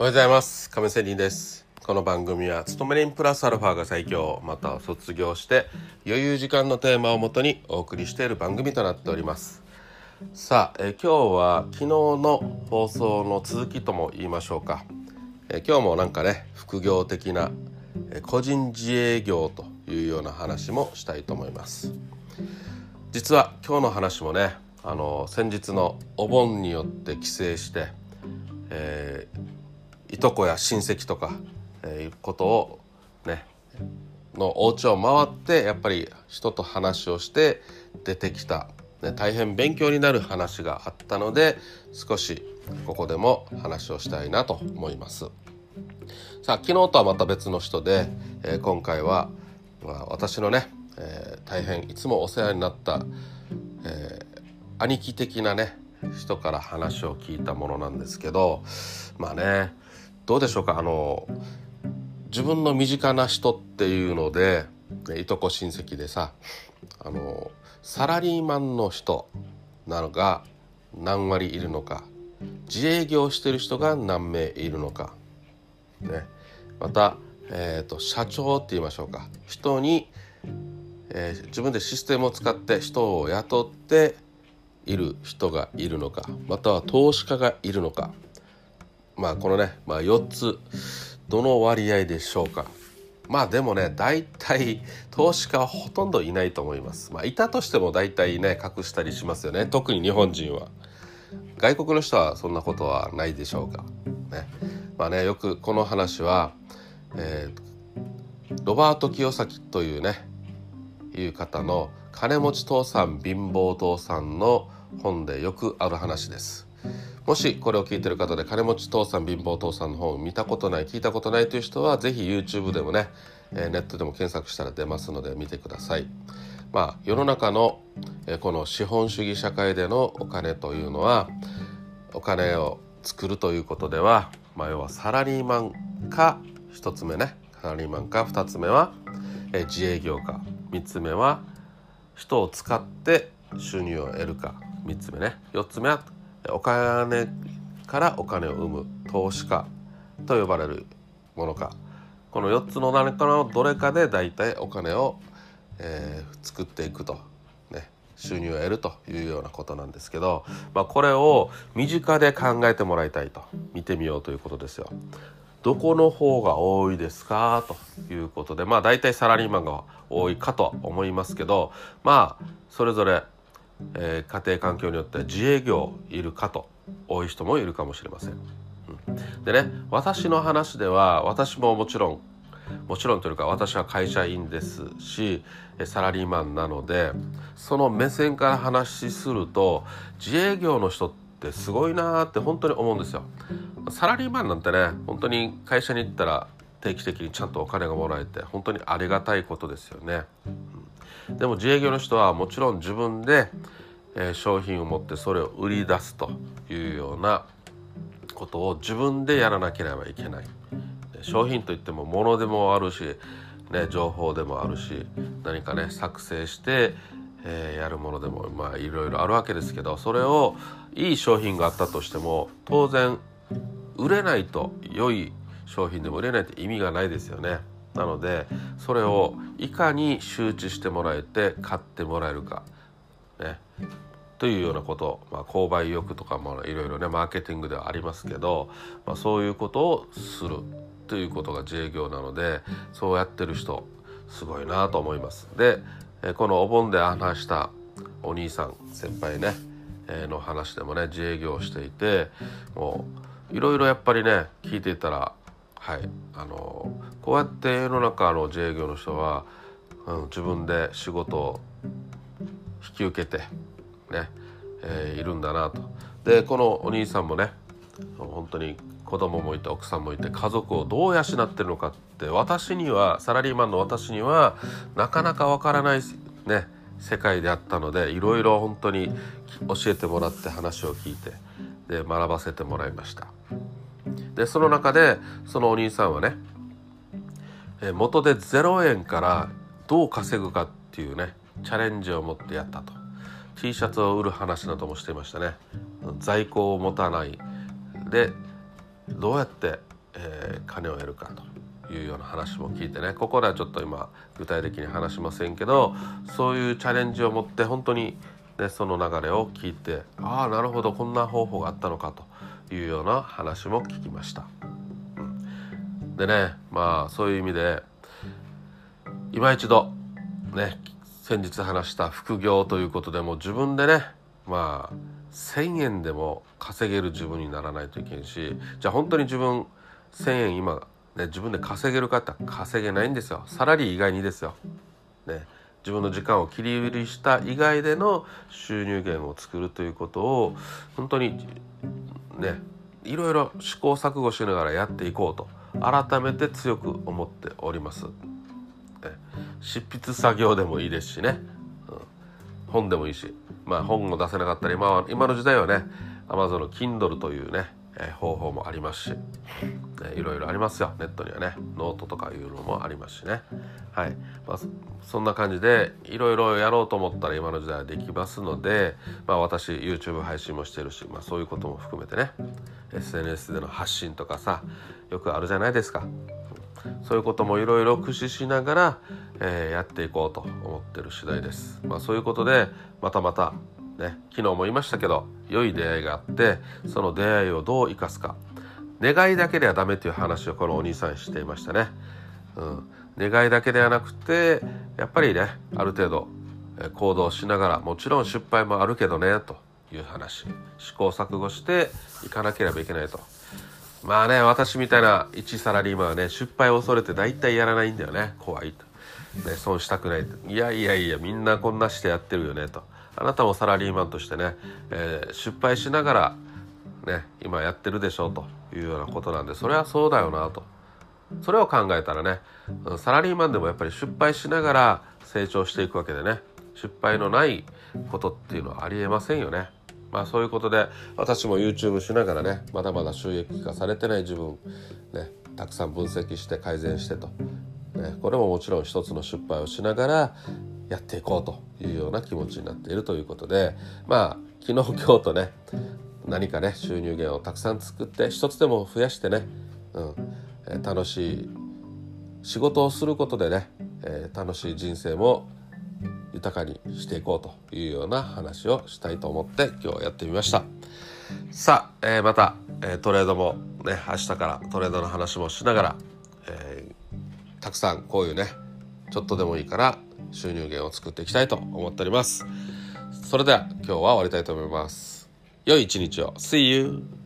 おはようございます。亀仙人です。この番組は勤め人プラスアルファが最強。または卒業して余裕時間のテーマをもとにお送りしている番組となっております。さあ、え今日は昨日の放送の続きとも言いましょうか。え今日もなんかね副業的なえ個人自営業というような話もしたいと思います。実は今日の話もねあの先日のお盆によって帰省して、えー、いとこや親戚とか、えー、いうことをねのお家を回ってやっぱり人と話をして出てきた、ね、大変勉強になる話があったので少しここでも話をしたいなと思います。さあ昨日とはまた別の人で、えー、今回は、まあ、私のね、えー、大変いつもお世話になった、えー、兄貴的なね人から話を聞いたものなんですけどまあねどうでしょうか？あの自分の身近な人っていうのでいとこ親戚でさあのサラリーマンの人なのが何割いるのか自営業してる人が何名いるのか、ね、また、えーと、社長って言いましょうか。人に、えー、自分でシステムを使って人を雇っている人がいるのかまたは投資家がいるのか。まあこのね、まあ、4つどの割合でしょうかまあでもね大体投資家はほとんどいないと思います。まあいたとしても大体ね隠したりしますよね特に日本人は。外国の人はそんなことはないでしょうか。ね、まあねよくこの話は、えー、ロバート清崎というねいう方の「金持ち父さん貧乏父さん」の本でよくある話ですもしこれを聞いてる方で金持ち父さん貧乏父さんの本を見たことない聞いたことないという人は是非 YouTube でもねネットでも検索したら出ますので見てください。まあ世の中のこの資本主義社会でのお金というのはお金を作るということでは、まあ、要はサラリーマンか1つ目ね。サラリーマンか2つ目は自営業か。3つ目は人を使って収入を得るか。3つ目ね。4つ目はお金からお金を生む投資家と呼ばれるものか。この4つの何かのどれかで大体お金を、えー、作っていくと、ね、収入を得るというようなことなんですけど、まあ、これを身近で考えてもらいたいと。見てみようということですよ。どこの方が多いですか？ということで。まあ大体サラリーマンが多いかと思いますけど。まあそれぞれえー、家庭環境によっては自営業いるかと多い人もいるかもしれません。うん、でね私の話では私ももちろんもちろんというか私は会社員ですしサラリーマンなのでその目線から話しすると自営業の人ってすごいなーって本当に思うんですよ。サラリーマンなんてね本当に会社に行ったら定期的にちゃんとお金がもらえて本当にありがたいことですよね。でも自営業の人はもちろん自分で、えー、商品を持ってそれを売り出すというようなことを自分でやらなければいけない。商品といっても物でもあるし、ね、情報でもあるし何かね作成して、えー、やるものでもまあいろいろあるわけですけどそれをいい商品があったとしても当然売れないと良い商品でも売れないって意味がないですよね。なのでそれをいかに周知してもらえて買ってもらえるか、ね、というようなこと、まあ、購買意欲とかもいろいろねマーケティングではありますけど、まあ、そういうことをするということが自営業なのでそうやってる人すごいなと思います。でこのお盆で話したお兄さん先輩ねの話でもね自営業していてもういろいろやっぱりね聞いていたらはいあのこうやって世の中の自営業の人は、うん、自分で仕事を引き受けてね、えー、いるんだなと。でこのお兄さんもね本当に子供もいて奥さんもいて家族をどう養ってるのかって私にはサラリーマンの私にはなかなかわからないね世界であったのでいろいろ本当に教えてもらって話を聞いてで学ばせてもらいました。でその中でそのお兄さんはね元で0円からどう稼ぐかっていうねチャレンジを持ってやったと。T シャツを売る話などもしていましたね。在庫を持たない。でどうやってえー、金を得るかというような話も聞いてね。ここではちょっと今具体的に話しませんけどそういうチャレンジを持って本当に、ね、その流れを聞いてああなるほどこんな方法があったのかと。いうような話も聞きました。うん、でねまあそういう意味で今一度ね先日話した副業ということでも自分でねまあ1,000円でも稼げる自分にならないといけんしじゃあ本当に自分1,000円今、ね、自分で稼げるかって稼げないんですよサラリー以外にですよ。ね、自分の時間を切り売りした以外での収入源を作るということを本当にね。いろいろ試行錯誤しながらやっていこうと改めて強く思っております。執筆作業でもいいですしね、うん、本でもいいしまあ本を出せなかったり今は今の時代はね Amazon の Kindle というね、え、方法もありますし、ね、いろいろありますよ。ネットにはねノートとかいうのもありますしね。はい、まあ、そんな感じでいろいろやろうと思ったら今の時代はできますので、まあ、私 YouTube 配信もしてるし、まあ、そういうことも含めてね SNS での発信とかさよくあるじゃないですか。そういうこともいろいろ駆使しながら、えー、やっていこうと思ってる次第です。まあ、そういうことでまたまたね昨日も言いましたけど良い出会いがあってその出会いをどう生かすか。願いだけではダメという話をこのお兄さんしていましたね。うん、願いだけではなくてやっぱりねある程度行動しながらもちろん失敗もあるけどねという話。試行錯誤していかなければいけないと。まあね私みたいな一サラリーマンはね失敗を恐れて大体やらないんだよね。怖いと、ね、損したくないいやいやいやみんなこんなしてやってるよねと。あな。たもサラリーマンとしてね、えー、失敗しながらね今やってるでしょうというようなことなんでそれはそうだよなと。それを考えたらねサラリーマンでもやっぱり失敗しながら成長していくわけでね失敗のないことっていうのはありえませんよね。まあそういうことで私も YouTube しながらねまだまだ収益化されてない自分ねたくさん分析して改善してと、ね、これももちろん一つの失敗をしながらやっていこうというような気持ちになっているということでまあ昨日今日とね何かね収入源をたくさん作って一つでも増やしてね、うん、楽しい仕事をすることでね、えー、楽しい人生も豊かにしていこうというような話をしたいと思って今日やってみました。さあ、えー、また、え、トレードもね明日からトレードの話もしながら、え、たくさんこういうねちょっとでもいいから収入源を作っていきたいと思っております。それでは今日は終わりたいと思います。良い一日を。See you!